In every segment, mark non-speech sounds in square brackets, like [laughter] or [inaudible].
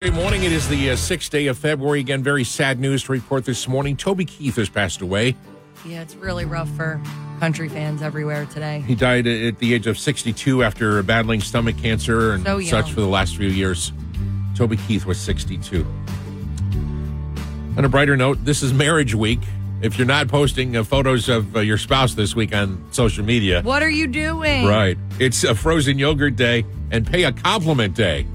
Good morning. It is the uh, sixth day of February. Again, very sad news to report this morning. Toby Keith has passed away. Yeah, it's really rough for country fans everywhere today. He died at the age of 62 after battling stomach cancer and So such for the last few years. Toby Keith was 62. On a brighter note, this is marriage week. If you're not posting uh, photos of uh, your spouse this week on social media, What are you doing? right, it's a frozen yogurt day and pay a compliment day.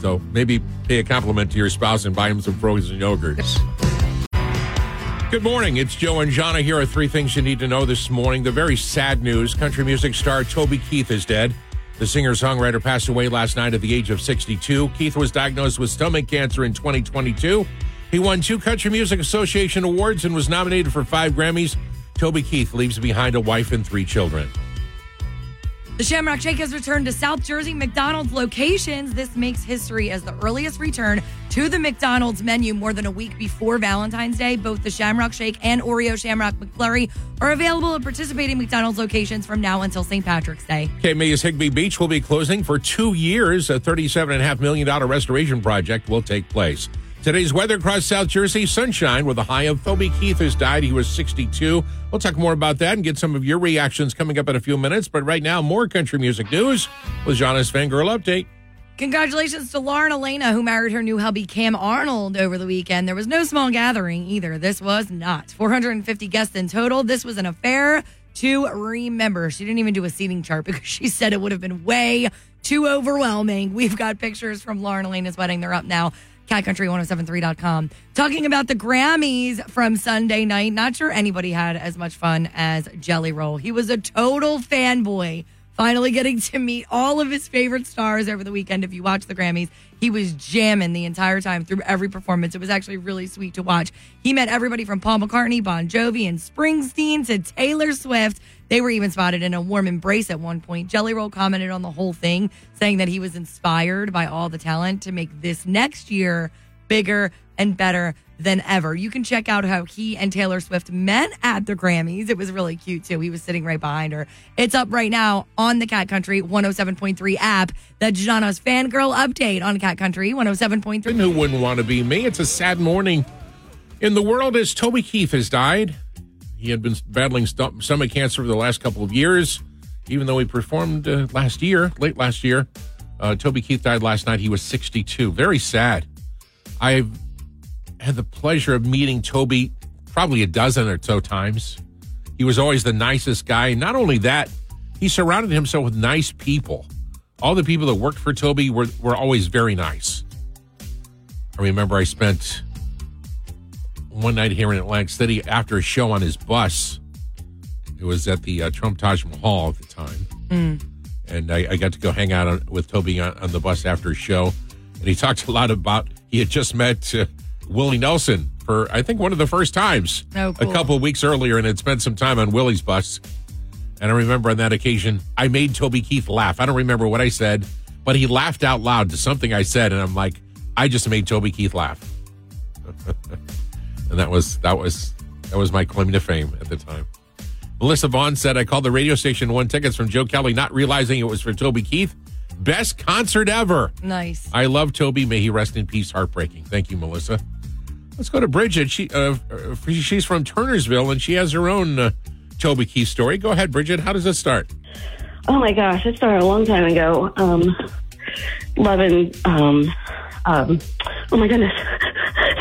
So maybe pay a compliment to your spouse and buy him some frozen yogurts. Good morning. It's Joe and Jahna. Here are three things you need to know this morning. The very sad news country music star Toby Keith is dead. The singer songwriter passed away last night at the age of 62. Keith was diagnosed with stomach cancer in 2022. He won two Country Music Association awards and was nominated for five Grammys. Toby Keith leaves behind a wife and three children. The Shamrock Shake has returned to South Jersey McDonald's locations. This makes history as the earliest return to the McDonald's menu more than a week before Valentine's Day. Both the Shamrock Shake and Oreo Shamrock McFlurry are available at participating McDonald's locations from now until St. Patrick's Day. May's Higbee Beach will be closing for two years. A $37.5 million restoration project will take place. Today's weather across South Jersey sunshine with a high of Toby Keith has died. He was 62. We'll talk more about that and get some of your reactions coming up in a few minutes. But right now, more country music news with Jahna's Fangirl Update. Congratulations to Lauren Alaina, who married her new hubby Cam Arnold over the weekend. There was no small gathering either. This was not. 450 guests in total. This was an affair to remember. She didn't even do a seating chart [laughs] because she said it would have been way too overwhelming. We've got pictures from Lauren Alaina's wedding. They're up now. CatCountry1073.com. Talking about the Grammys from Sunday night. Not sure anybody had as much fun as Jelly Roll. He was a total fanboy finally getting to meet all of his favorite stars over the weekend. If you watch the Grammys, he was jamming the entire time through every performance. It was actually really sweet to watch. He met everybody from Paul McCartney, Bon Jovi, and Springsteen to Taylor Swift. They were even spotted in a warm embrace at one point. Jelly Roll commented on the whole thing, saying that he was inspired by all the talent to make this next year bigger and better than ever. You can check out how he and Taylor Swift met at the Grammys. It was really cute too. He was sitting right behind her. It's up right now on the Cat Country 107.3 app. That's Jahna's fangirl update on Cat Country 107.3. And who wouldn't want to be me? It's a sad morning in the world as Toby Keith has died. He had been battling st- stomach cancer for the last couple of years, even though he performed uh, last year, late last year. Uh, Toby Keith died last night. He was 62. Very sad. I've had the pleasure of meeting Toby probably a dozen or so times. He was always the nicest guy. Not only that, he surrounded himself with nice people. All the people that worked for Toby were, were always very nice. I remember I spent one night here in Atlantic City after a show on his bus. It was at the uh, Trump Taj Mahal at the time. And I, I got to go hang out on, with Toby on, on the bus after a show. And he talked a lot about, he had just met uh, Willie Nelson for, I think, one of the first times Oh, cool. a couple of weeks earlier and had spent some time on Willie's bus. And I remember on that occasion, I made Toby Keith laugh. I don't remember what I said, but he laughed out loud to something I said. And I'm like, I just made Toby Keith laugh. [laughs] and that was, that was, that was my claim to fame at the time. Melissa Vaughn said, I called the radio station, won tickets from Joe Kelly, not realizing it was for Toby Keith. Best concert ever. Nice. I love Toby. May he rest in peace. Heartbreaking. Thank you, Melissa. Let's go to Bridget. She uh, uh, she's from Turnersville and she has her own uh, Toby Keith story. Go ahead, Bridget. How does it start? Oh my gosh, it started a long time ago. Um, loving, um, um, oh my goodness,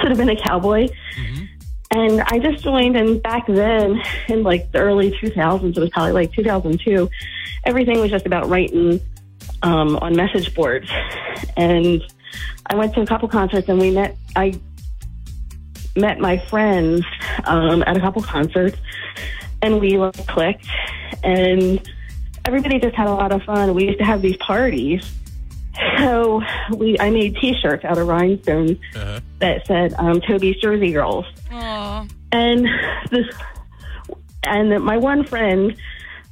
should have been a cowboy. And I just joined, and back then, in like the early 2000s, it was probably like 2002, everything was just about writing um, on message boards. And I went to a couple concerts, and we met, I met my friends um, at a couple concerts, and we like, clicked. And everybody just had a lot of fun. We used to have these parties. So we, I made T-shirts out of rhinestones Uh-huh. that said um, "Toby's Jersey Girls," Aw. and this, and my one friend,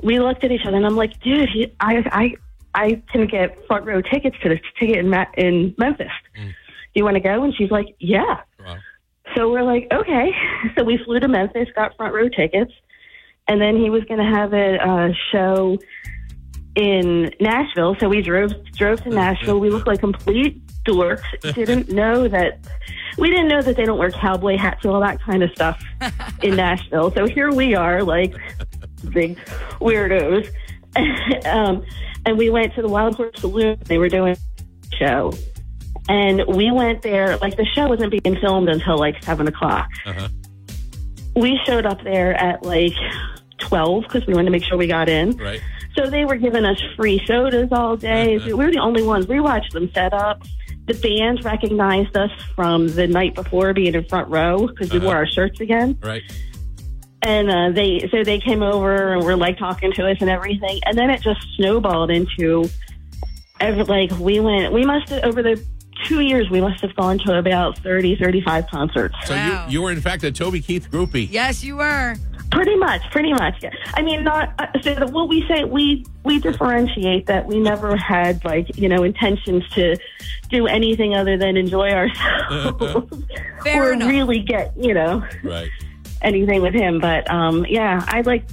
we looked at each other, and I'm like, "Dude, he, I, I, I can get front row tickets to this ticket in Ma- in Memphis. Do you want to go?" And she's like, "Yeah." Wow. So we're like, okay. So we flew to Memphis, got front row tickets, and then he was going to have a, uh show in Nashville. So we drove drove to Nashville. We looked like complete dorks [laughs] didn't know that we didn't know that they don't wear cowboy hats and all that kind of stuff in [laughs] Nashville. So here we are, like big weirdos. [laughs] um, and we went to the Wild Horse Saloon. They were doing a show. And we went there, like the show wasn't being filmed until like seven o'clock. Uh-huh. We showed up there at like 12 because we wanted to make sure we got in. Right. So they were giving us free sodas all day. We were the only ones. We watched them set up. The band recognized us from the night before being in front row because we Uh-huh. wore our shirts again. Right. And uh, they so they came over and were like talking to us and everything. And then it just snowballed into every, like we went. We must have over the two years we must have gone to about 30, 35 concerts. So Wow. you you were in fact a Toby Keith groupie. Yes, you were. Pretty much, pretty much. yeah. I mean, not uh, so. The, what we say, we we differentiate that we never had like you know intentions to do anything other than enjoy ourselves [laughs] or enough. really get you know Right. anything with him. But um, yeah, I like.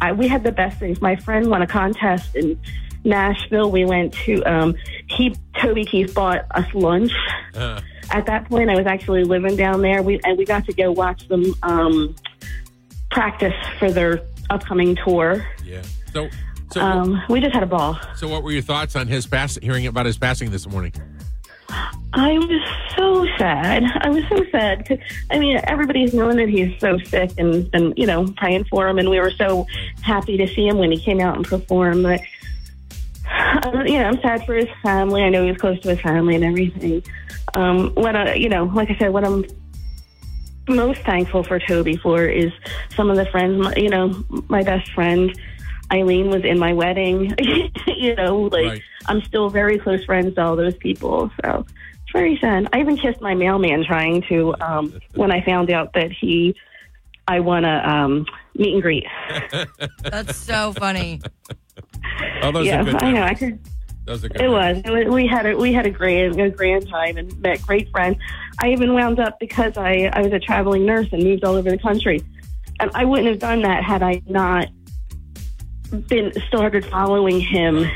I we had the best things. My friend won a contest in Nashville. We went to um, he Toby Keith bought us lunch. Uh, At that point, I was actually living down there. We and we got to go watch them um, practice for their upcoming tour. yeah. So so Um, we just had a ball. so what were your thoughts on his pass hearing about his passing this morning? I was so sad. I was so sad because I mean everybody's known that he's so sick and and you know praying for him, and we were so happy to see him when he came out and performed. But uh, you know, I'm sad for his family. I know he was close to his family and everything. Um, what I, you know, like I said, what I'm most thankful for Toby for is some of the friends. My, you know, my best friend Eileen was in my wedding. [laughs] you know, like Right. I'm still very close friends to all those people. So it's very sad. I even kissed my mailman trying to um, when I found out that he I won a um, meet and greet. That's so funny. Oh, those yeah, are good. I know. I memories. Could. Those are good. It was. It was. We had a we had a grand a grand time and met great friends. I even wound up because I I was a traveling nurse and moved all over the country, and I wouldn't have done that had I not been started following him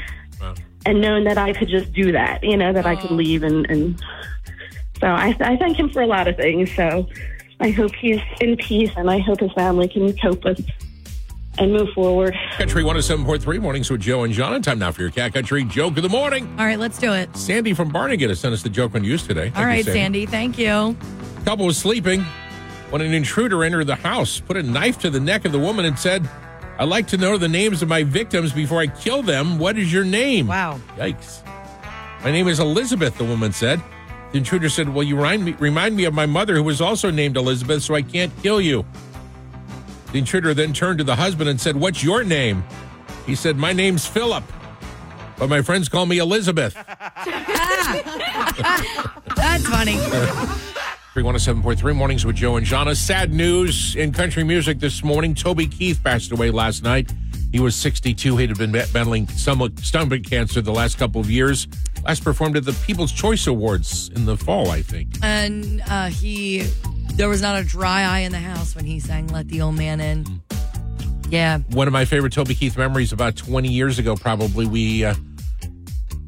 Wow. and known that I could just do that. You know that I could Oh. leave and and so I I thank him for a lot of things. So I hope he's in peace and I hope his family can cope with and move forward. Country 107.3 mornings with Joe and John. And time now for your Cat Country joke of the morning. All right, let's do it. Sandy from Barnegat has sent us the joke on use today. Thank All you, right, Sandy. Thank you. Couple was sleeping when an intruder entered the house, put a knife to the neck of the woman, and said, I'd like to know the names of my victims before I kill them. What is your name? Wow. Yikes. My name is Elizabeth, the woman said. The intruder said, Well, you remind me, remind me of my mother, who was also named Elizabeth, so I can't kill you. The intruder then turned to the husband and said, What's your name? He said, My name's Philip, but my friends call me Elizabeth. [laughs] That's funny. 317.3 mornings with Joe and Jahna. Sad news in country music this morning. Toby Keith passed away last night. He was 62. He had been battling stomach, stomach cancer the last couple of years. Last performed at the People's Choice Awards in the fall, I think. And uh, he, there was not a dry eye in the house when he sang "Let the Old Man In." Yeah. One of my favorite Toby Keith memories about 20 years ago, probably, we uh,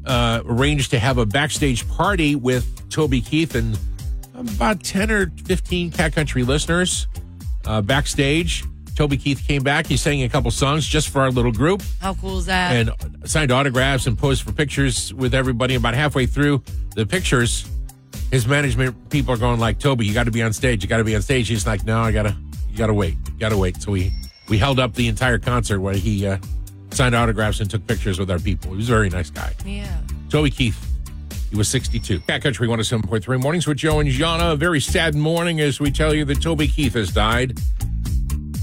uh, arranged to have a backstage party with Toby Keith and about 10 or 15 Cat Country listeners uh, backstage. Toby Keith came back. He sang a couple songs just for our little group How cool is that? and signed autographs and posed for pictures with everybody. About halfway through the pictures, his management people are going like, "Toby, you got to be on stage. You got to be on stage." He's like, "No, I gotta, you gotta wait, you gotta wait." So we we held up the entire concert where he uh, signed autographs and took pictures with our people. He was a very nice guy. yeah. Toby Keith. He was 62. Cat Country 107.3 mornings with Joe and Jahna. A very sad morning as we tell you that Toby Keith has died.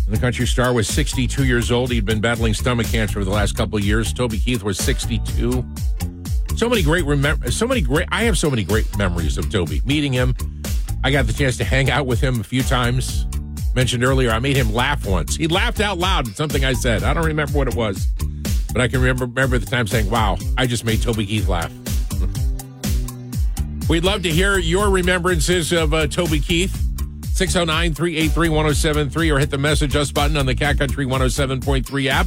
The country star was 62 years old. He'd been battling stomach cancer for the last couple of years. Toby Keith was 62. So many great remem- so many great I have so many great memories of Toby. Meeting him, I got the chance to hang out with him a few times. Mentioned earlier, I made him laugh once. He laughed out loud at something I said. I don't remember what it was, but I can remember remember the time saying, "Wow, I just made Toby Keith laugh." [laughs] We'd love to hear your remembrances of uh, Toby Keith. 609 383 1073 or hit the message us button on the Cat Country 107.3 app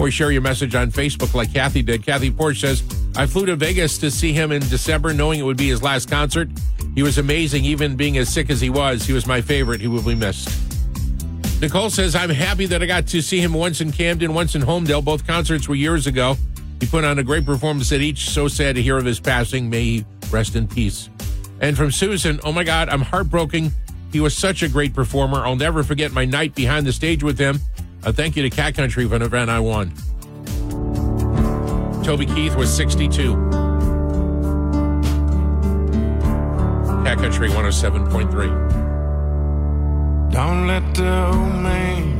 or share your message on Facebook like Kathy did. Kathy Porsche says, I flew to Vegas to see him in December, knowing it would be his last concert. He was amazing, even being as sick as he was. He was my favorite. He will be missed. Nicole says, I'm happy that I got to see him once in Camden, once in Holmdel. Both concerts were years ago. He put on a great performance at each. So sad to hear of his passing. May he rest in peace. And from Susan, oh my God, I'm heartbroken. He was such a great performer. I'll never forget my night behind the stage with him. A thank you to Cat Country for an event I won. Toby Keith was 62. Cat Country 107.3. Don't let the old man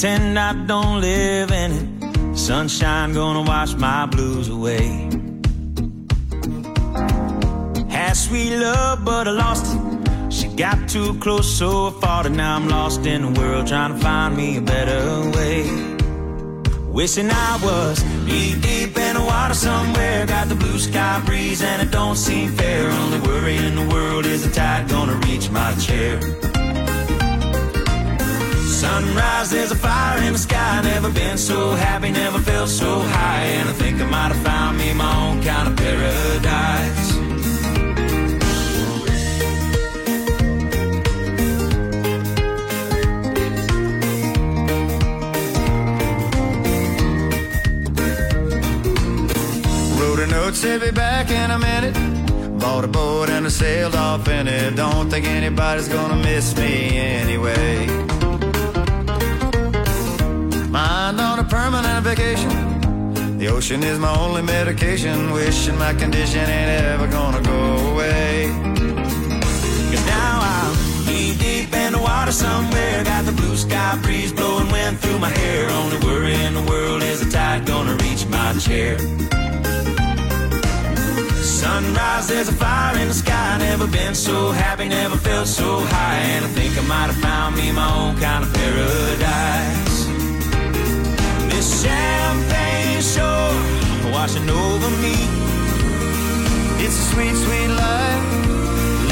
Pretend I don't live in it. Sunshine gonna wash my blues away. Had sweet love, but I lost it. She got too close, so I fought it. Now I'm lost in the world, trying to find me a better way. Wishing I was deep, deep in the water somewhere. Got the blue sky breeze, and it don't seem fair. Only worry in the world is the tide gonna reach my chair. Sunrise, there's a fire in the sky. Never been so happy, never felt so high. And I think I might have found me my own kind of paradise. Wrote a note, said be back in a minute. Bought a boat and I sailed off in it. Don't think anybody's gonna miss me anyway. Mind on a permanent vacation. The ocean is my only medication. Wishing my condition ain't ever gonna go away. Cause now I'm knee deep in the water somewhere. Got the blue sky breeze blowing wind through my hair. Only worry in the world is the tide gonna reach my chair. Sunrise, there's a fire in the sky. Never been so happy, never felt so high. And I think I might have found me my own kind of paradise. Champagne shore washing over me. It's a sweet, sweet life,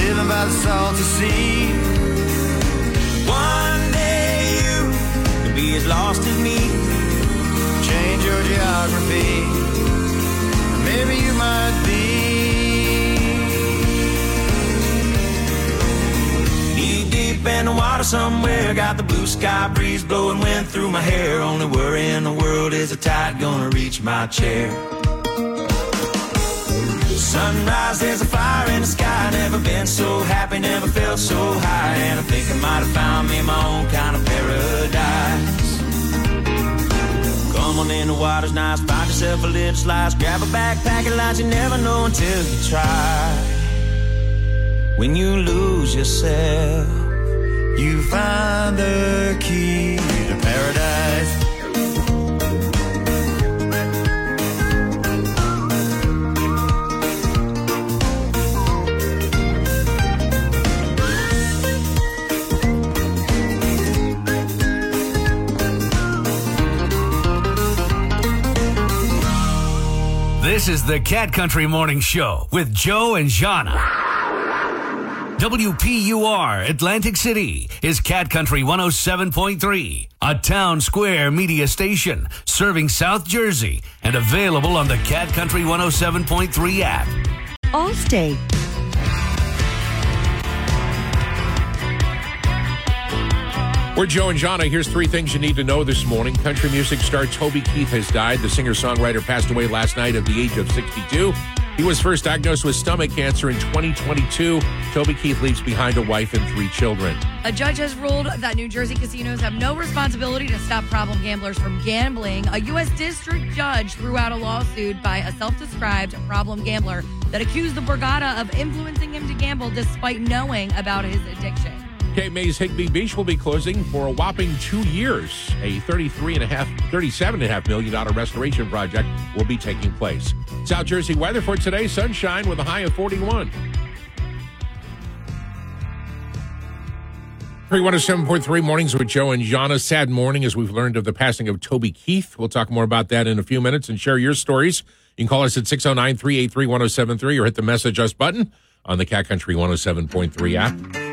living by the salty sea. One day you can be as lost as me. Change your geography, maybe you might be. In the water somewhere. Got the blue sky breeze blowing wind through my hair. Only worry in the world is the tide gonna reach my chair. Sunrise, there's a fire in the sky. Never been so happy, never felt so high. And I think I might have found me my own kind of paradise. Come on in, the water's nice. Find yourself a little slice. Grab a backpack and lunch. You never know until you try. When you lose yourself, You find the key to paradise. This is the Cat Country Morning Show with Joe and Jahna. WPUR Atlantic City is Cat Country 107.3, a Townsquare Media station serving South Jersey and available on the Cat Country 107.3 app. Allstate. We're Joe and Jahna. Here's three things you need to know this morning. Country music star Toby Keith has died. The singer songwriter passed away last night at the age of 62. He was first diagnosed with stomach cancer in 2022. Toby Keith leaves behind a wife and three children. A judge has ruled that New Jersey casinos have no responsibility to stop problem gamblers from gambling. A U.S. district judge threw out a lawsuit by a self described problem gambler that accused the Borgata of influencing him to gamble despite knowing about his addiction. Cape May's Higbee Beach will be closing for a whopping two years. A 33 and a half, 37 and a half million dollar restoration project will be taking place. South Jersey weather for today: sunshine with a high of 41. 317.3 mornings with Joe and Jahna. Sad morning as we've learned of the passing of Toby Keith. We'll talk more about that in a few minutes and share your stories. You can call us at 609 383 1073 or hit the message us button on the Cat Country 107.3 app.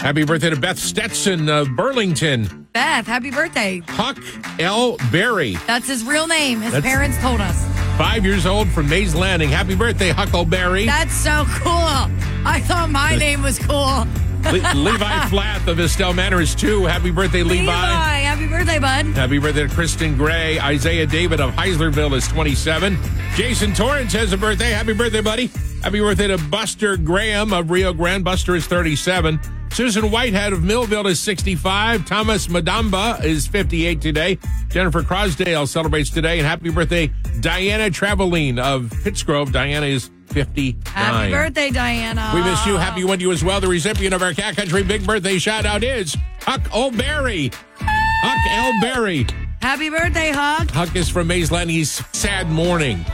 Happy birthday to Beth Stetson of Burlington. Beth, happy birthday. Huck L. Berry, That's his real name. His That's- parents told us. five years old from Mays Landing. Happy birthday, Huckleberry. That's so cool. I thought my name was cool. Le- Levi Flath of Estell Manor is two. Happy birthday, Levi. Levi, happy birthday, bud. Happy birthday to Kristen Gray. Isaiah David of Heislerville is 27. Jason Torrance has a birthday. Happy birthday, buddy. Happy birthday to Buster Graham of Rio Grande. Buster is 37. Susan Whitehead of Millville is 65. Thomas Madamba is 58 today. Jennifer Crosdale celebrates today. And happy birthday, Diana Traveline of Pittsgrove. Diana is 59. Happy birthday, Diana. We miss you. Happy one to you as well. The recipient of our Cat Country Big Birthday shout out is Huck O'Berry. Huck L. Berry. Happy birthday, Huck. Huck is from Mays Landing's sad morning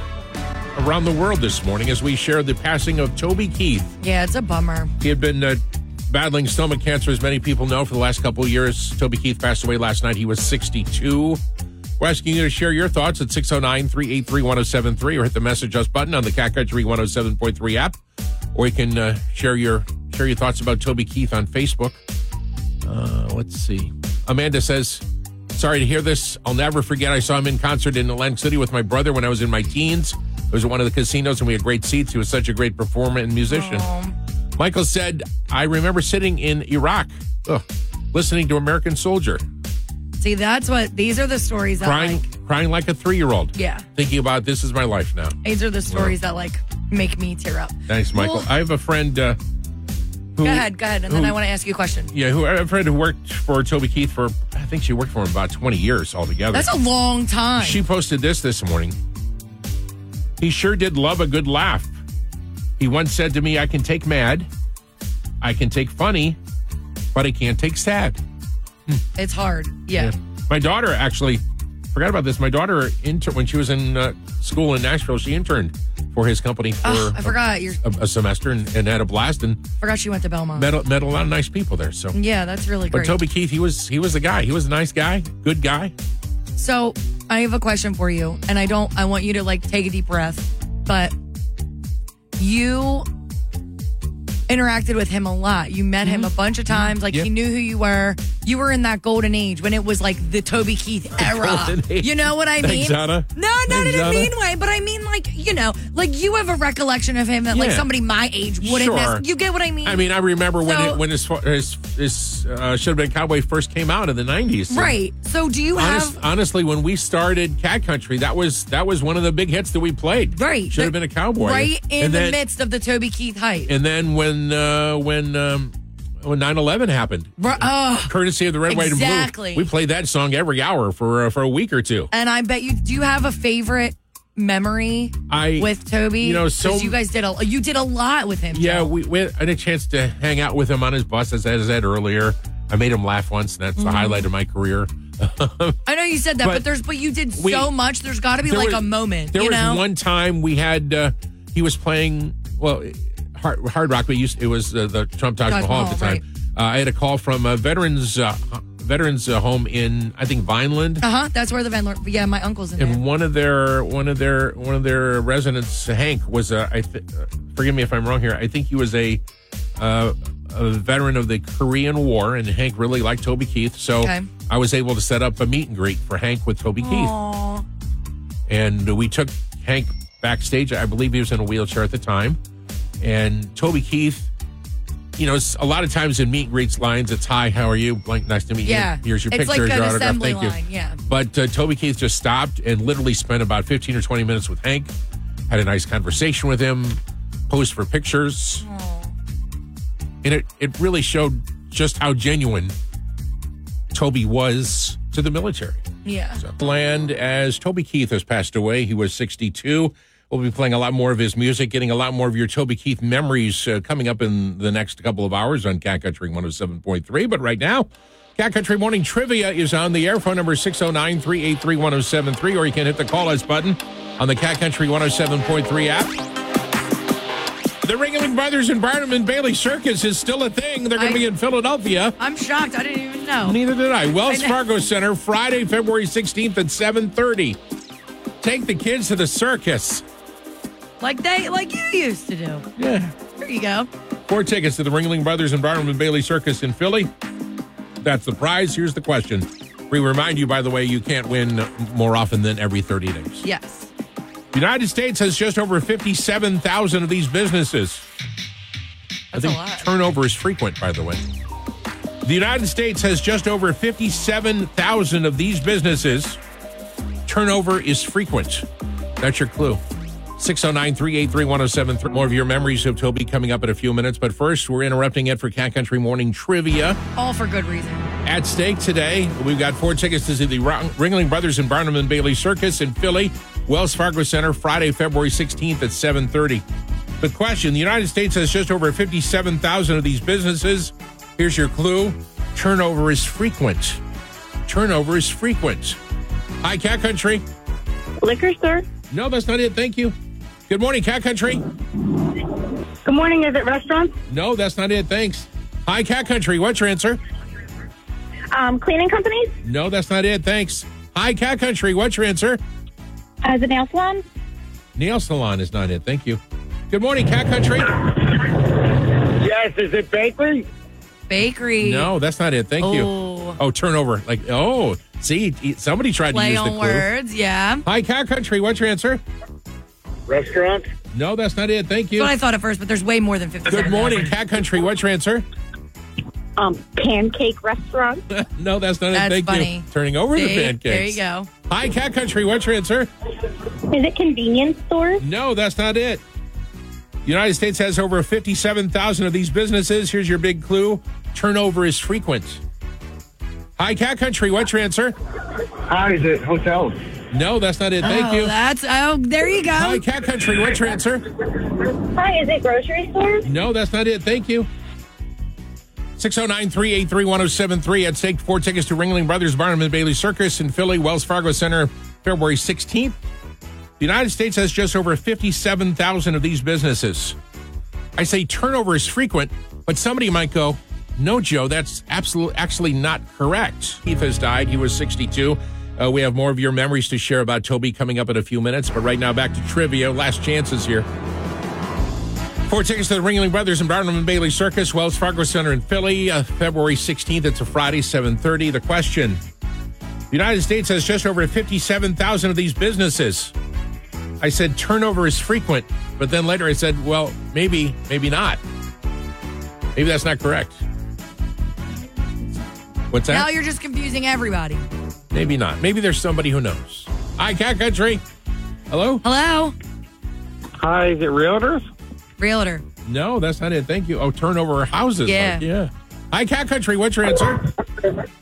around the world this morning as we share the passing of Toby Keith. Yeah, it's a bummer. He had been uh, battling stomach cancer, as many people know, for the last couple of years. Toby Keith passed away last night. He was 62. We're asking you to share your thoughts at 609 383 1073 or hit the message us button on the Cat Country 107.3 app. Or you can uh, share your share your thoughts about Toby Keith on Facebook. Uh, let's see. Amanda says, Sorry to hear this. I'll never forget. I saw him in concert in Atlantic City with my brother when I was in my teens. It was at one of the casinos and we had great seats. He was such a great performer and musician. Michael said, I remember sitting in Iraq, ugh, listening to American Soldier, See, that's what these are the stories that crying, like crying like a three year old. Yeah. Thinking about this is my life now. these are the stories that like make me tear up. Thanks, Michael. Well- I have a friend uh, who. Go ahead, go ahead, and then I want to ask you a question. Yeah, who I have a friend who worked for Toby Keith for, I think she worked for him about 20 years altogether. That's a long time. She posted this this morning. He sure did love a good laugh. He once said to me, I can take mad, I can take funny, but I can't take sad. [laughs] it's hard. Yeah. My daughter actually forgot about this. My daughter inter- when she was in uh, school in Nashville, she interned for his company for Oh, I a- forgot. You a, a semester and, and had a blast and forgot she went to Belmont. met, a- met a lot of nice people there. So, yeah, that's really but. Toby Keith, he was he was the guy. He was a nice guy, good guy. So I have a question for you, and I don't. I want you to like take a deep breath, but you interacted with him a lot. You met him a bunch of times. Like Mm-hmm. He knew who you were. You were in that golden age when it was like the Toby Keith era. You know what I mean? Thanks, Anna. No, not Thanks, in a Anna. mean way, but I mean like you know, like you have a recollection of him that like Yeah. somebody my age wouldn't. Sure. nec- you get what I mean? I mean, I remember when So- it, when his his, his uh, should have been Cowboy first came out in the nineties. right. So do you have? Honestly, when we started Cat Country, that was that was one of the big hits that we played. Right. should have been a cowboy. Right in and the then, midst of the Toby Keith hype. And then when uh, when um, when 9-11 happened, Right- oh. courtesy of the Red, White, and Exactly. Blue, we played that song every hour for uh, for a week or two. And I bet you do you have a favorite memory I with Toby? you know, so- you guys did a you did a lot with him. Yeah, we, we had a chance to hang out with him on his bus, as I said earlier. I made him laugh once, and that's the Mhm. highlight of my career. I know you said that, but, But there's but you did we- so much. There's got to be like was- a moment. There you was know? one time we had uh, he was playing well hard, hard rock. but used it was uh, the Trump Taj Taj Mahal at the Mahal, time. Uh, I had a call from a veterans uh, veterans uh, home in I think Vineland. Uh huh. That's where the. Lor- Yeah, my uncle's in there. And one of their one of their one of their residents, Hank, was a. I th- forgive me if I'm wrong here. I think he was a uh, a veteran of the Korean War, and Hank really liked Toby Keith. So Okay. I was able to set up a meet and greet for Hank with Toby Keith, and we took Hank backstage. I believe he was in a wheelchair at the time, and Toby Keith. You know, a lot of times in meet and greets lines, it's "Hi, how are you?" Like, nice to meet Yeah. you. Here's your It's picture, like your autograph. Thank you. yeah. But uh, Toby Keith just stopped and literally spent about 15 or 20 minutes with Hank, had a nice conversation with him, posed for pictures. And it, it really showed just how genuine Toby was to the military. Yeah. Land as Toby Keith has passed away. He was 62. We'll be playing a lot more of his music, getting a lot more of your Toby Keith memories uh, coming up in the next couple of hours on Cat Country 107.3. But right now, Cat Country Morning Trivia is on the air. Phone number 609 383 1073, or you can hit the call us button on the Cat Country 107.3 app. The Ringling Brothers and Barnum and Bailey Circus is still a thing. They're going to be in Philadelphia. I'm shocked. I didn't even know. Neither did I. Wells I. Fargo Center, Friday, February 16th at 7:30. Take the kids to the circus. Like they like you used to do. Yeah. There you go. Four tickets to the Ringling Brothers and Bailey Circus in Philly. That's the prize. Here's the question. We remind you, by the way, you can't win more often than every 30 days. Yes. The United States has just over 57,000 of these businesses. That's I a think lot. turnover is frequent, by the way. The United States has just over 57,000 of these businesses. Turnover is frequent. That's your clue. 609 383 1073. More of your memories of Toby coming up in a few minutes. But first, we're interrupting it for Cat Country Morning Trivia. All for good reason. At stake today, we've got four tickets to see the Ringling Brothers and Barnum and Bailey Circus in Philly, Wells Fargo Center, Friday, February 16th at 7:30. The question: The United States has just over 57,000 of these businesses. Here's your clue: turnover is frequent. Turnover is frequent. Hi, Cat Country. Liquor store. No, that's not it. Thank you. Good morning, Cat Country. Good morning. Is it restaurants? No, that's not it. Thanks. Hi, Cat Country. What's your answer? Um, cleaning companies? No, that's not it. Thanks. Hi, Cat Country. What's your answer? As a nail salon? Nail salon is not it. Thank you. Good morning, Cat Country. Yes, is it bakery? Bakery. No, that's not it. Thank you. Oh. Oh, turnover. Like, oh, see, somebody tried to Play use the on clue. words. Yeah. Hi, Cat Country. What's your answer? Restaurant? No, that's not it. Thank you. That's what I thought at first, but there's way more than 50. Good morning, Cat Country. What's your answer? Um, pancake restaurant? [laughs] no, that's not That's it. Thank funny. you. Turning over the See? pancakes. There you go. Hi, Cat Country. What's your answer? Is it convenience stores? No, that's not it. The United States has over 57,000 of these businesses. Here's your big clue turnover is frequent. Hi, Cat Country. What's your answer? How is it hotels? No, that's not it. Thank oh, you. That's oh, there you go. Hi, Cat Country. What's your answer? Hi, is it grocery stores? No, that's not it. Thank you. 609 383 1073 at stake four tickets to Ringling Brothers Barnum and Bailey Circus in Philly, Wells Fargo Center, February 16th. The United States has just over 57,000 of these businesses. I say turnover is frequent, but somebody might go, no, Joe, that's absolutely actually not correct. Keith has died. He was 62. Uh, we have more of your memories to share about Toby coming up in a few minutes, but right now back to trivia. Last chances here. Four tickets to the Ringling Brothers and Barnum and Bailey Circus, Wells Fargo Center in Philly, uh, February 16th. It's a Friday, 7:30. The question: The United States has just over 57,000 of these businesses. I said turnover is frequent, but then later I said, well, maybe, maybe not. Maybe that's not correct. What's that? Now you're just confusing everybody. Maybe not. Maybe there's somebody who knows. Hi, Cat Country. Hello? Hello? Hi, is it realtors? Realtor. No, that's not it. Thank you. Oh, turnover houses. Yeah. Like, yeah. Hi, Cat Country. What's your answer?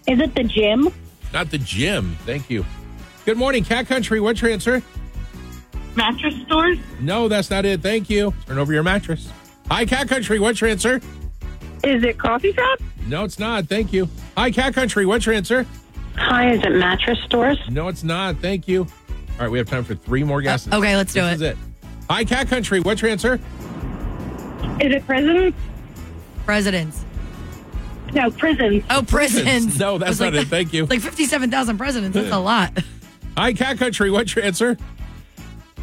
Is it the gym? Not the gym. Thank you. Good morning, Cat Country. What's your answer? Mattress stores? No, that's not it. Thank you. Turn over your mattress. Hi, Cat Country. What's your answer? Is it coffee shop? No, it's not. Thank you. Hi, Cat Country. What's your answer? Hi, is it mattress stores? No, it's not. Thank you. All right, we have time for three more guesses. Uh, okay, let's do this it. Is it. Hi, Cat Country. What's your answer? Is it prisons? Presidents. No, prisons. Oh, prisons. No, that's It's like not it. Thank you. Like 57,000 presidents. That's a lot. Hi, Cat Country. What's your answer?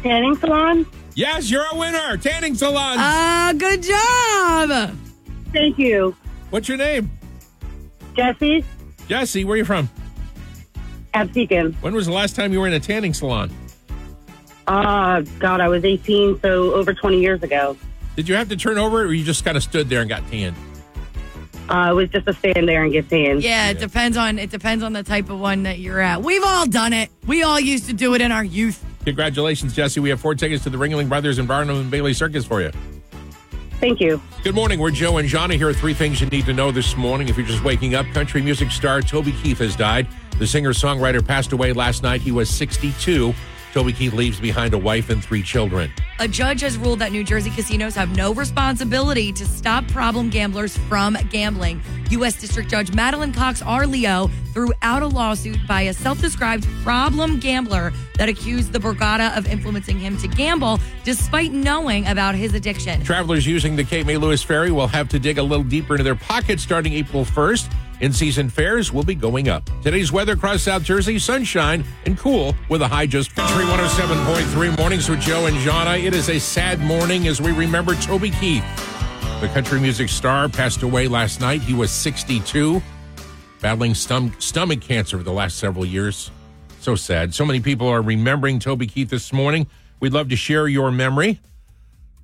Tanning salon? Yes, you're a winner. Tanning salon. Ah, good job. Thank you. What's your name? Jesse? Jesse, where are you from? Absecon. When was the last time you were in a tanning salon? Uh, God, I was 18, so over 20 years ago. Did you have to turn over or you just kind of stood there and got tanned? Uh, it was just to stand there and get tanned. Yeah, it depends on it depends on the type of one that you're at. We've all done it. We all used to do it in our youth. Congratulations, Jesse. We have four tickets to the Ringling Brothers and Barnum and Bailey Circus for you. Thank you. Good morning. We're Joe and Johnny. Here are three things you need to know this morning. If you're just waking up, country music star Toby Keith has died. The singer songwriter passed away last night. He was 62. Toby Keith leaves behind a wife and three children. A judge has ruled that New Jersey casinos have no responsibility to stop problem gamblers from gambling. U.S. District Judge Madeline Cox Arleo threw out a lawsuit by a self described problem gambler that accused the Borgata of influencing him to gamble despite knowing about his addiction. Travelers using the Cape May Lewes Ferry will have to dig a little deeper into their pockets starting April 1st. In season fares will be going up. Today's weather across South Jersey sunshine and cool with a high just Country 107.3 mornings with Joe and Jahna. It is a sad morning as we remember Toby Keith. The country music star passed away last night. He was 62, battling stom- stomach cancer for the last several years. So sad. So many people are remembering Toby Keith this morning. We'd love to share your memory.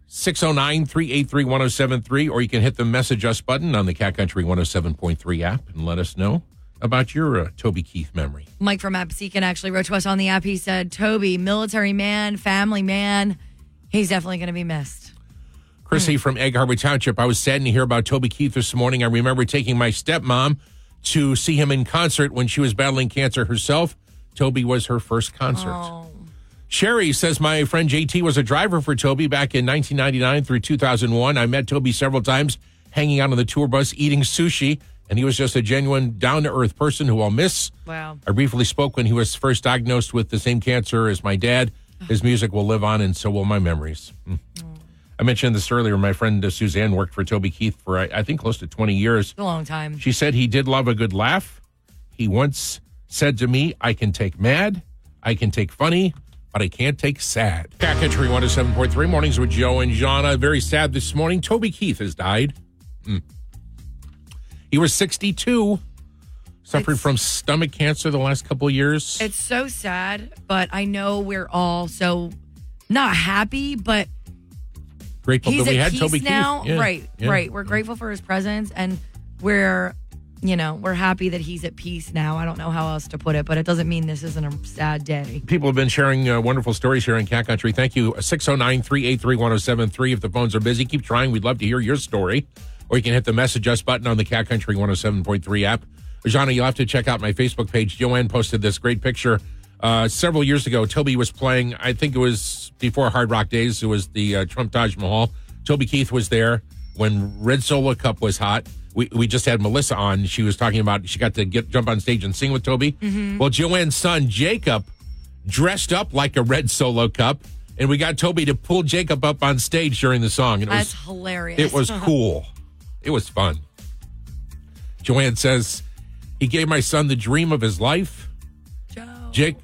609 383 1073, or you can hit the message us button on the Cat Country 107.3 app and let us know about your uh, Toby Keith memory. Mike from Absecon actually wrote to us on the app. He said, Toby, military man, family man, he's definitely going to be missed. Chrissy from Egg Harbor Township. I was saddened to hear about Toby Keith this morning. I remember taking my stepmom to see him in concert when she was battling cancer herself. Toby was her first concert. Sherry says my friend JT was a driver for Toby back in 1999 through 2001. I met Toby several times hanging out on the tour bus eating sushi, and he was just a genuine down to earth person who I'll miss. Wow. I briefly spoke when he was first diagnosed with the same cancer as my dad. His music will live on, and so will my memories. Mm. I mentioned this earlier. My friend uh, Suzanne worked for Toby Keith for, I, I think, close to 20 years. A long time. She said he did love a good laugh. He once said to me, I can take mad, I can take funny, but I can't take sad. Cat Country 107.3 mornings with Joe and Jahna. Very sad this morning. Toby Keith has died. Mm. He was 62, suffered It's- from stomach cancer the last couple of years. It's so sad, but I know we're all so not happy, but Grateful that we had Toby now. Keith. Yeah, Right, yeah. right. We're grateful for his presence and we're you know, we're happy that he's at peace now. I don't know how else to put it, but it doesn't mean this isn't a sad day. People have been sharing uh, wonderful stories here in Cat Country. Thank you. 609 383 1073. If the phones are busy, keep trying. We'd love to hear your story. Or you can hit the message us button on the Cat Country 107.3 app. Johnny, you'll have to check out my Facebook page. Joanne posted this great picture uh, several years ago. Toby was playing, I think it was before Hard Rock Days. It was the uh, Trump Taj Mahal. Toby Keith was there when Red Solo Cup was hot we, we just had Melissa on. She was talking about she got to get jump on stage and sing with Toby. Mhm. Well, Joanne's son Jacob dressed up like a red solo cup, and we got Toby to pull Jacob up on stage during the song. And it That's was hilarious. it was [laughs] cool. It was fun. Joanne says he gave my son the dream of his life. Joe. Jake,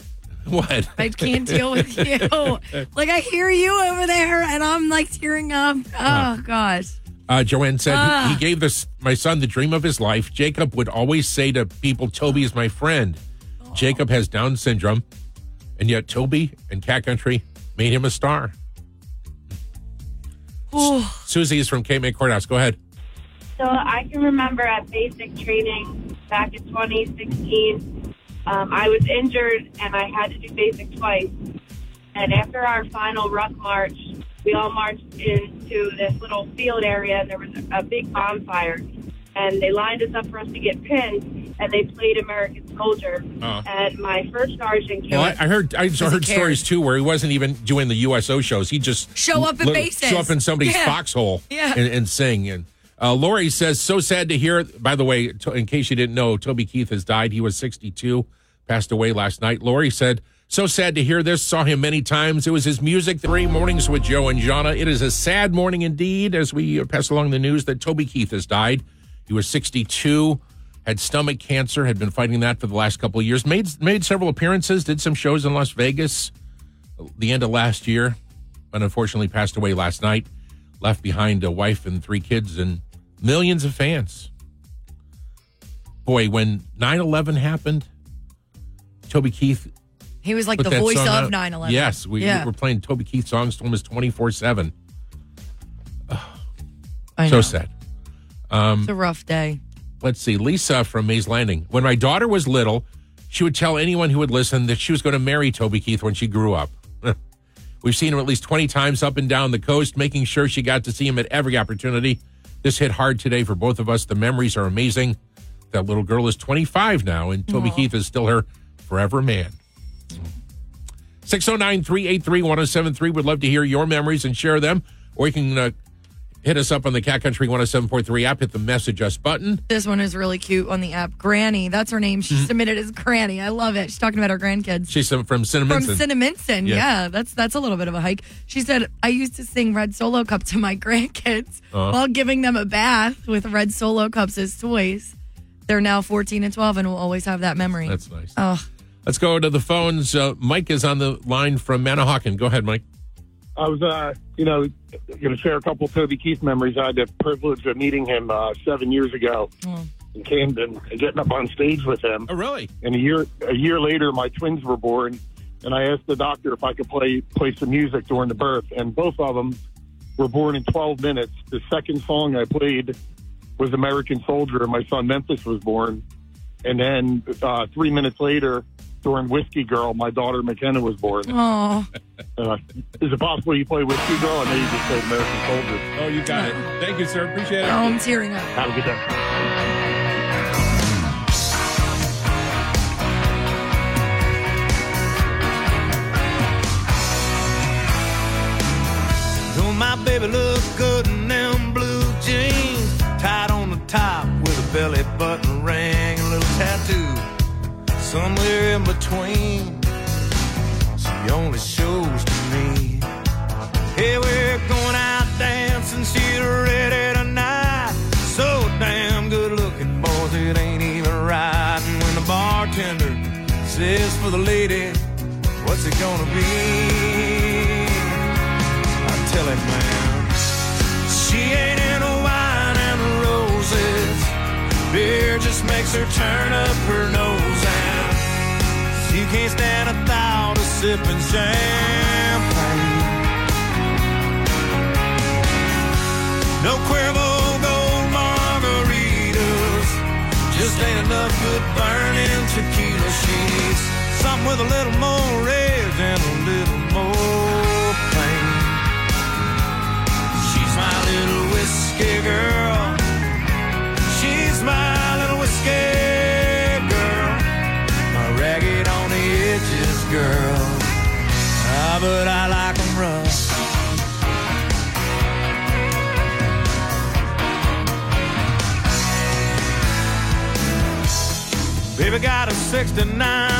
what? I can't deal with you. [laughs] like I hear you over there, and I'm like tearing up. Oh gosh. Uh, Joanne said Ah. he gave this my son the dream of his life. Jacob would always say to people, "Toby is my friend." Jacob has Down syndrome, and yet Toby and Cat Country made him a star. Susie is from Cape May Courthouse. Go ahead. So I can remember at basic training back in 2016, um, I was injured and I had to do basic twice. And after our final ruck march, we all marched into this little field area and there was a big bonfire. And they lined us up for us to get pinned and they played American Soldier. Uh. And my first sergeant came. Well, I, I heard I heard stories too where he wasn't even doing the USO shows. He just Show up at li- bases. show up in somebody's Yeah. foxhole, Yeah. and, and sing. And uh, Lori says, "So sad to hear." By the way, to, in case you didn't know, Toby Keith has died. He was 62, passed away last night. Lori said, "So sad to hear this. Saw him many times. It was his music. Three mornings with Joe and Jahna. It is a sad morning indeed as we pass along the news that Toby Keith has died. He was 62." Had stomach cancer, had been fighting that for the last couple of years. Made made several appearances, did some shows in Las Vegas the end of last year, but unfortunately passed away last night. Left behind a wife and three kids and millions of fans. Boy, when 9 11 happened, Toby Keith. He was like put the voice of out. 9/11. Yes, we, Yeah. we were playing Toby Keith songs almost 24 7. [sighs] So sad. Um, It's a rough day. let's see, Lisa from Mays Landing. When my daughter was little, she would tell anyone who would listen that she was going to marry Toby Keith when she grew up. [laughs] We've seen him at least 20 times up and down the coast, making sure she got to see him at every opportunity. This hit hard today for both of us. The memories are amazing. That little girl is 25 now, and Toby Aw. Keith is still her forever man. 609 383 1073. Would love to hear your memories and share them. Or you can uh, hit us up on the Cat Country 107.3 app. Hit the message us button. This one is really cute on the app. Granny, that's her name. She Mhm. submitted as Granny. I love it. She's talking about her grandkids. She's some, from Cinnamon. From Cinnaminson, Yeah. yeah. that's that's a little bit of a hike. She said, "I used to sing Red Solo Cup to my [laughs] grandkids Uh-huh. while giving them a bath with Red Solo Cups as toys. They're now 14 and 12, and will always have that memory. That's nice. Oh, Let's go to the phones. Uh, Mike is on the line from Manahawkin. Go ahead, Mike. I was, uh, you know, going to share a couple Toby Keith memories. I had the privilege of meeting him uh, seven years ago in Camden and getting up on stage with him. Oh, really? And a year a year later, my twins were born, and I asked the doctor if I could play play some music during the birth, and both of them were born in 12 minutes. The second song I played was American Soldier, and my son Memphis was born. And then uh, three minutes later, during Whiskey Girl, my daughter McKenna was born. oh, [laughs] Uh, is it possible you play Whiskey Girl? I know you just played American Soldier. Oh, you got it. Thank you, sir. Appreciate it. oh, I'm tearing up. Have a good day. Makes her turn up her nose, and she can't stand a thought of sipping champagne. No Cuervo gold margaritas, just ain't enough good burning tequila. She's something with a little more red and a little 69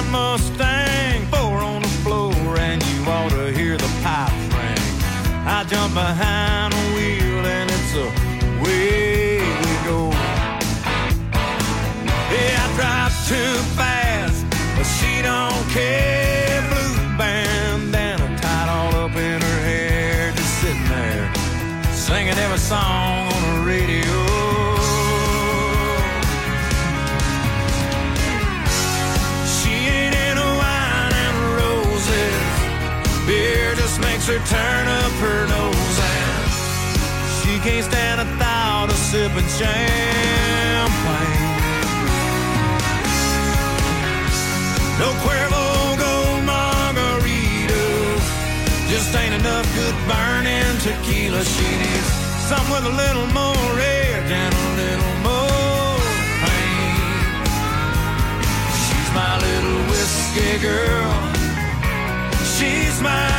sipping champagne. No Cuervo Gold margaritas. Just ain't enough good burning tequila. She needs some with a little more edge and a little more pain. She's my little whiskey girl. She's my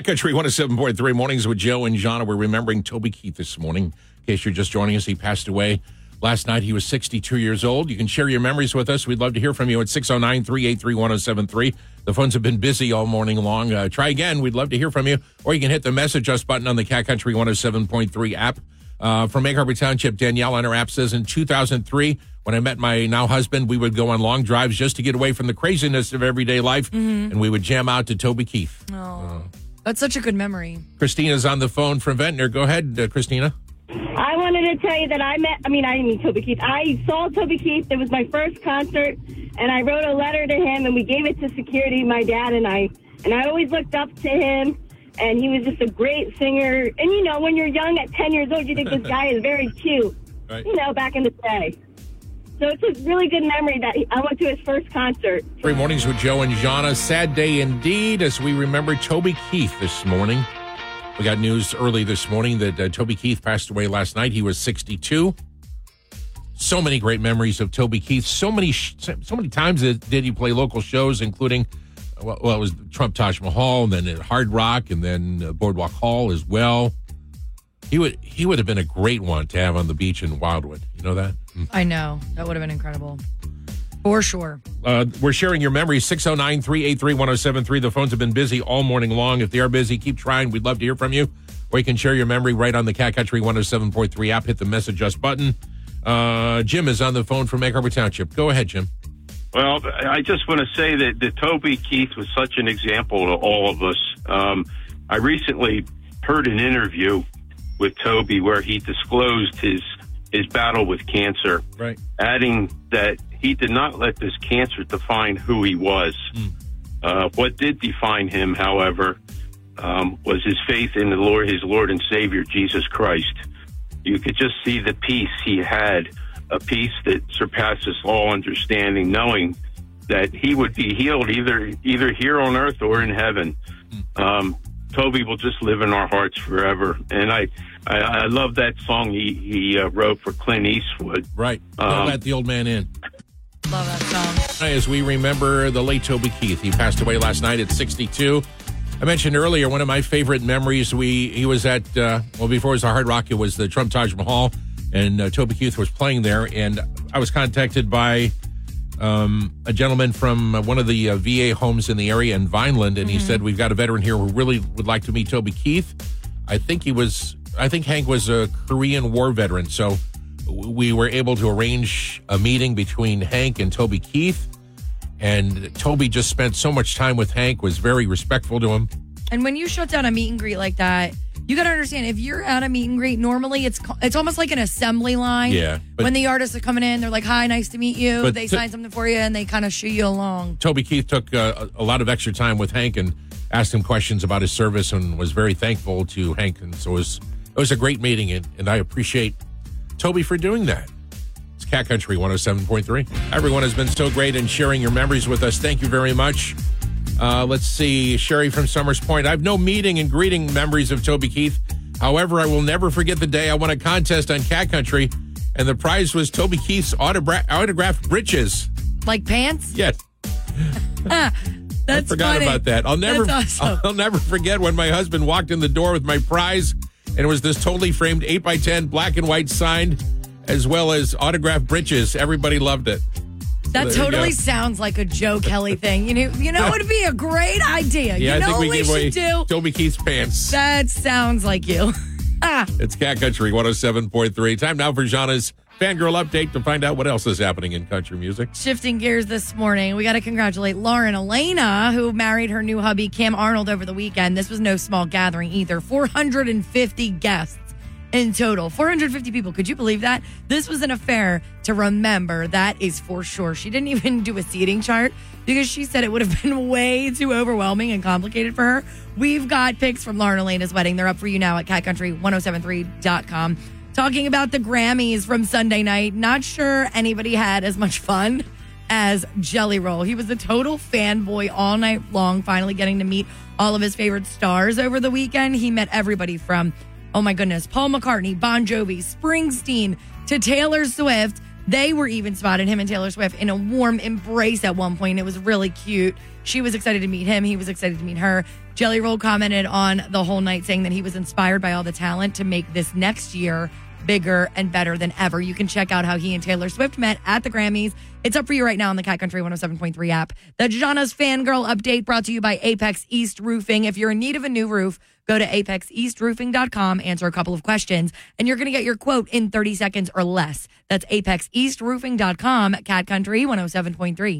Cat Country 107.3 mornings with Joe and Jahna. We're remembering Toby Keith this morning. In case you're just joining us, he passed away last night. He was 62 years old. You can share your memories with us. We'd love to hear from you at 609 383 1073. The phones have been busy all morning long. Uh, try again. We'd love to hear from you. Or you can hit the message us button on the Cat Country 107.3 app. Uh, from Egg Harbor Township, Danielle on her app says in 2003, when I met my now husband, we would go on long drives just to get away from the craziness of everyday life, Mhm. and we would jam out to Toby Keith. Oh, that's such a good memory. Christina's on the phone from Ventnor. Go ahead, uh, Christina. I wanted to tell you that I met, I mean, I didn't mean Toby Keith. I saw Toby Keith. It was my first concert, and I wrote a letter to him, and we gave it to security, my dad and I. And I always looked up to him, and he was just a great singer. And, you know, when you're young at 10 years old, you think this [laughs] guy is very cute, Right. you know, back in the day. So it's a really good memory that he, I went to his first concert. Three mornings with Joe and Jahna. Sad day indeed as we remember Toby Keith this morning. We got news early this morning that uh, Toby Keith passed away last night. He was 62. So many great memories of Toby Keith. So many, sh- so many times that did he play local shows, including well, well, it was Trump Taj Mahal, and then Hard Rock, and then uh, Boardwalk Hall as well. He would he would have been a great one to have on the beach in Wildwood. You know that. I know. That would have been incredible. For sure. Uh, we're sharing your memories 609 383 1073. The phones have been busy all morning long. If they are busy, keep trying. We'd love to hear from you. Or you can share your memory right on the Cat Country 107.3 app. Hit the message us button. Uh, Jim is on the phone from Egg Harbor Township. Go ahead, Jim. Well, I just want to say that, that Toby Keith was such an example to all of us. Um, I recently heard an interview with Toby where he disclosed his his battle with cancer, right? Adding that he did not let this cancer define who he was. Uh, what did define him, however, um, was his faith in the Lord, his Lord and Savior Jesus Christ. You could just see the peace he had, a peace that surpasses all understanding, knowing that he would be healed either either here on earth or in heaven. Um, Toby will just live in our hearts forever, and I I, I love that song he he uh, wrote for Clint Eastwood. Right, Um, let the old man in. Love that song. As we remember the late Toby Keith, he passed away last night at 62. I mentioned earlier one of my favorite memories. We he was at uh, well before it was the Hard Rock, it was the Trump Taj Mahal, and uh, Toby Keith was playing there. And I was contacted by um, a gentleman from uh, one of the uh, VA homes in the area in Vineland, and he said we've got a veteran here who really would like to meet Toby Keith. I think he was. I think Hank was a Korean War veteran, so we were able to arrange a meeting between Hank and Toby Keith. And Toby just spent so much time with Hank, was very respectful to him. And when you shut down a meet and greet like that, you got to understand if you're at a meet and greet, normally it's it's almost like an assembly line. Yeah, when the artists are coming in, they're like, "Hi, nice to meet you." They to- sign something for you, and they kind of shoo you along. Toby Keith took uh, a a lot of extra time with Hank and asked him questions about his service and was very thankful to Hank. And so it was, it was a great meeting. And, and I appreciate Toby for doing that. It's Cat Country 107.3. Everyone has been so great in sharing your memories with us. Thank you very much. Uh, let's see. Sherry from Somers Point. I have no meeting and greeting memories of Toby Keith. However, I will never forget the day I won a contest on Cat Country, and the prize was Toby Keith's autogra- autographed breeches. Like pants. Yes. [laughs] Ah, that's I forgot funny. about that. I'll never [laughs] awesome. I'll never forget when my husband walked in the door with my prize and it was this totally framed 8 by 10 black and white signed as well as autographed breeches. Everybody loved it. That totally sounds like a Joe Kelly thing. You know, you know, it would be a great idea. Yeah, you know I think what we we should do? Toby Keith's pants. That sounds like you. Ah, It's Cat Country 107.3. Time now for Jahna's fangirl update to find out what else is happening in country music. shifting gears this morning, we got to congratulate Lauren Alaina, who married her new hubby Cam Arnold over the weekend. This was no small gathering either. 450 guests in total. 450 people. Could you believe that? This was an affair to remember. That is for sure. She didn't even [laughs] do a seating chart because she said it would have [laughs] been way too overwhelming and complicated for her. We've got pics from Lauren Alaina's wedding. They're up for you now at catcountry1073.com. Talking about the Grammys from Sunday night. Not sure anybody had as much fun as Jelly Roll. He was a total fanboy all night long, finally getting to meet all of his favorite stars over the weekend. He met everybody from, oh my goodness, Paul McCartney, Bon Jovi, Springsteen, to Taylor Swift. They were even spotted him and Taylor Swift in a warm embrace at one point. It was really cute. She was excited to meet him. He was excited to meet her. Jelly Roll commented on the whole night saying that he was inspired by all the talent to make this next year bigger and better than ever. You can check out how he and Taylor Swift met at the Grammys. It's up for you right now on the Cat Country 107.3 app. The Jahna's Fangirl update brought to you by Apex East Roofing. If you're in need of a new roof, go to apexeastroofing.com, answer a couple of questions, and you're going to get your quote in 30 seconds or less. That's apexeastroofing.com, Cat Country 107.3.